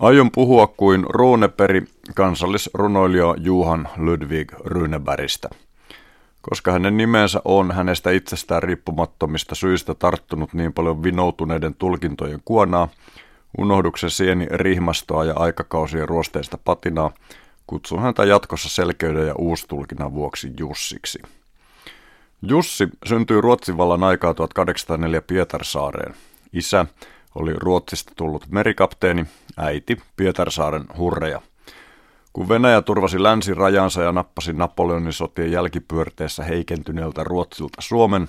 Aion puhua kuin Ruuneperi kansallisrunoilija Juhan Ludwig Runebergistä. Koska hänen nimensä on hänestä itsestään riippumattomista syistä tarttunut niin paljon vinoutuneiden tulkintojen kuonaa, unohduksen sieni rihmastoa ja aikakausien ruosteista patinaa, kutsun häntä jatkossa selkeyden ja uustulkinnan vuoksi Jussiksi. Jussi syntyi Ruotsin vallan aikaa 1804 Pietarsaareen. Isä oli Ruotsista tullut merikapteeni, äiti Pietarsaaren hurreja. Kun Venäjä turvasi länsirajansa ja nappasi Napoleonin sotien jälkipyörteessä heikentyneeltä Ruotsilta Suomen,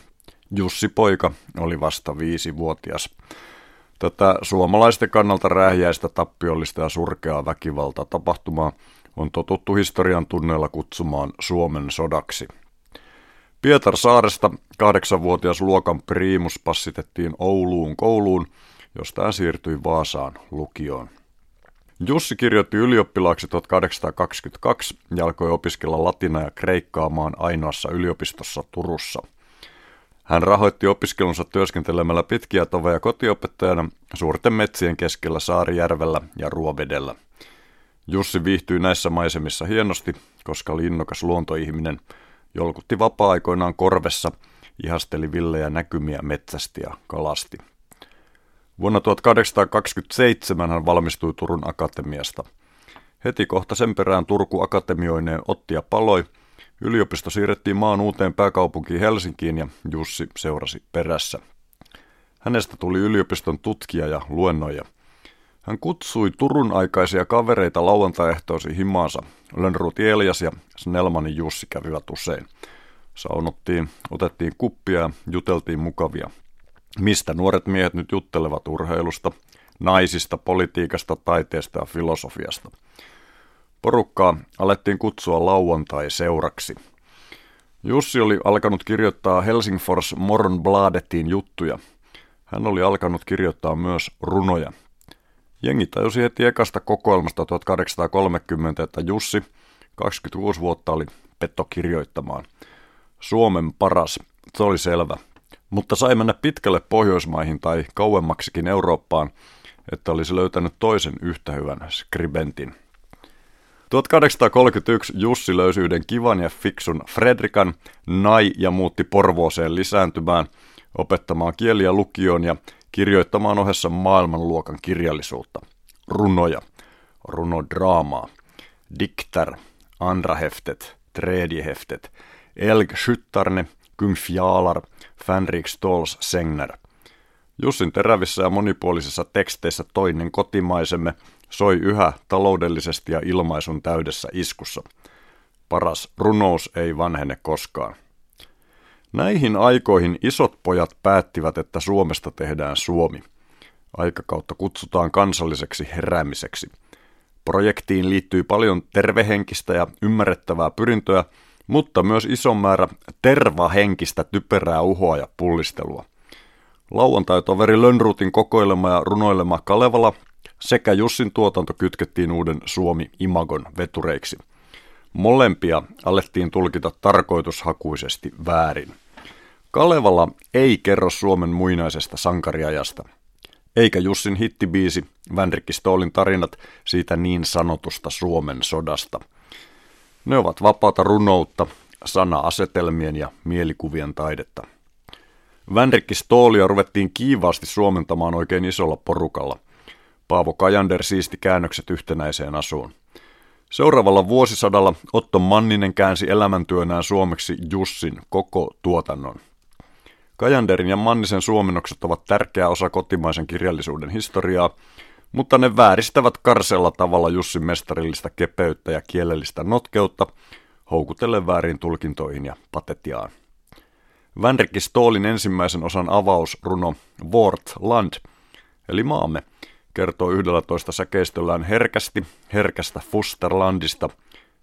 Jussi poika oli vasta viisivuotias. Tätä suomalaisten kannalta rähjäistä, tappiollista ja surkeaa väkivaltaa tapahtumaa on totuttu historian tunneilla kutsumaan Suomen sodaksi. Pietarsaaresta kahdeksanvuotias luokan priimus passitettiin Ouluun kouluun, josta hän siirtyi Vaasaan lukioon. Jussi kirjoitti ylioppilaaksi 1822 ja alkoi opiskella latina ja kreikkaa maan ainoassa yliopistossa Turussa. Hän rahoitti opiskelunsa työskentelemällä pitkiä toveja kotiopettajana suurten metsien keskellä Saarijärvellä ja Ruovedellä. Jussi viihtyi näissä maisemissa hienosti, koska linnokas luontoihminen jolkutti vapaa-aikoinaan korvessa, ihasteli villejä näkymiä metsästi ja kalasti. Vuonna 1827 hän valmistui Turun Akatemiasta. Heti kohta sen perään Turku akatemioineen otti ja paloi. Yliopisto siirrettiin maan uuteen pääkaupunkiin Helsinkiin ja Jussi seurasi perässä. Hänestä tuli yliopiston tutkija ja luennoija. Hän kutsui Turun aikaisia kavereita lauantaehtoisi himaansa. Lönnruut Elias ja Snellmanin Jussi kävivät usein. Saunottiin, otettiin kuppia ja juteltiin mukavia mistä nuoret miehet nyt juttelevat urheilusta, naisista, politiikasta, taiteesta ja filosofiasta. Porukkaa alettiin kutsua lauantai-seuraksi. Jussi oli alkanut kirjoittaa Helsingfors Morgonbladetiin juttuja. Hän oli alkanut kirjoittaa myös runoja. Jengi tajusi heti ekasta kokoelmasta 1830, että Jussi, 26 vuotta, oli petto kirjoittamaan. Suomen paras, se oli selvä mutta sai mennä pitkälle Pohjoismaihin tai kauemmaksikin Eurooppaan, että olisi löytänyt toisen yhtä hyvän skribentin. 1831 Jussi löysi yhden kivan ja fiksun Fredrikan. Nai ja muutti Porvooseen lisääntymään, opettamaan kieliä lukioon ja kirjoittamaan ohessa maailmanluokan kirjallisuutta. Runoja, runodraamaa, dikter, andraheftet, tredjeheftet, Elg Skyttarne, Kymfjalar, Fänrik Stolls Sängner. Jussin terävissä ja monipuolisissa teksteissä toinen kotimaisemme soi yhä taloudellisesti ja ilmaisun täydessä iskussa. Paras runous ei vanhene koskaan. Näihin aikoihin isot pojat päättivät, että Suomesta tehdään Suomi. Aikakautta kutsutaan kansalliseksi heräämiseksi. Projektiin liittyy paljon tervehenkistä ja ymmärrettävää pyrintöä, mutta myös iso määrä tervahenkistä typerää uhoa ja pullistelua. Lauantai-toveri Lönnruutin kokoilema ja runoilema Kalevala sekä Jussin tuotanto kytkettiin uuden Suomi-imagon vetureiksi. Molempia alettiin tulkita tarkoitushakuisesti väärin. Kalevala ei kerro Suomen muinaisesta sankariajasta, eikä Jussin hittibiisi Vänrikki Stoolin tarinat siitä niin sanotusta Suomen sodasta – ne ovat vapaata runoutta, sana-asetelmien ja mielikuvien taidetta. Vänrikki Stoolia ruvettiin kiivaasti suomentamaan oikein isolla porukalla. Paavo Kajander siisti käännökset yhtenäiseen asuun. Seuraavalla vuosisadalla Otto Manninen käänsi elämäntyönään suomeksi Jussin koko tuotannon. Kajanderin ja Mannisen suomennokset ovat tärkeä osa kotimaisen kirjallisuuden historiaa, mutta ne vääristävät karsella tavalla Jussin mestarillista kepeyttä ja kielellistä notkeutta, houkutellen väärin tulkintoihin ja patetiaan. Vänrikki Stoolin ensimmäisen osan avausruno Vort Land, eli maamme, kertoo 11 säkeistöllään herkästi, herkästä Fusterlandista,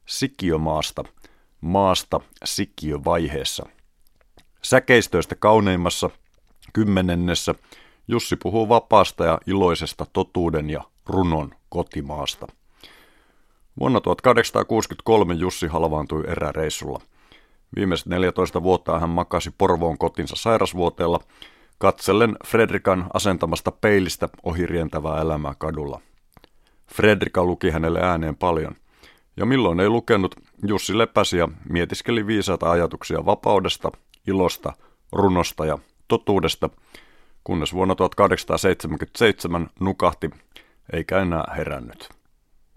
Sikiomaasta, maasta Sikiövaiheessa. Säkeistöistä kauneimmassa, kymmenennessä, Jussi puhuu vapaasta ja iloisesta totuuden ja runon kotimaasta. Vuonna 1863 Jussi halvaantui eräreissulla. Viimeiset 14 vuotta hän makasi Porvoon kotinsa sairasvuoteella, katsellen Fredrikan asentamasta peilistä ohirientävää elämää kadulla. Fredrika luki hänelle ääneen paljon. Ja milloin ei lukenut, Jussi lepäsi ja mietiskeli viisaita ajatuksia vapaudesta, ilosta, runosta ja totuudesta, kunnes vuonna 1877 nukahti eikä enää herännyt.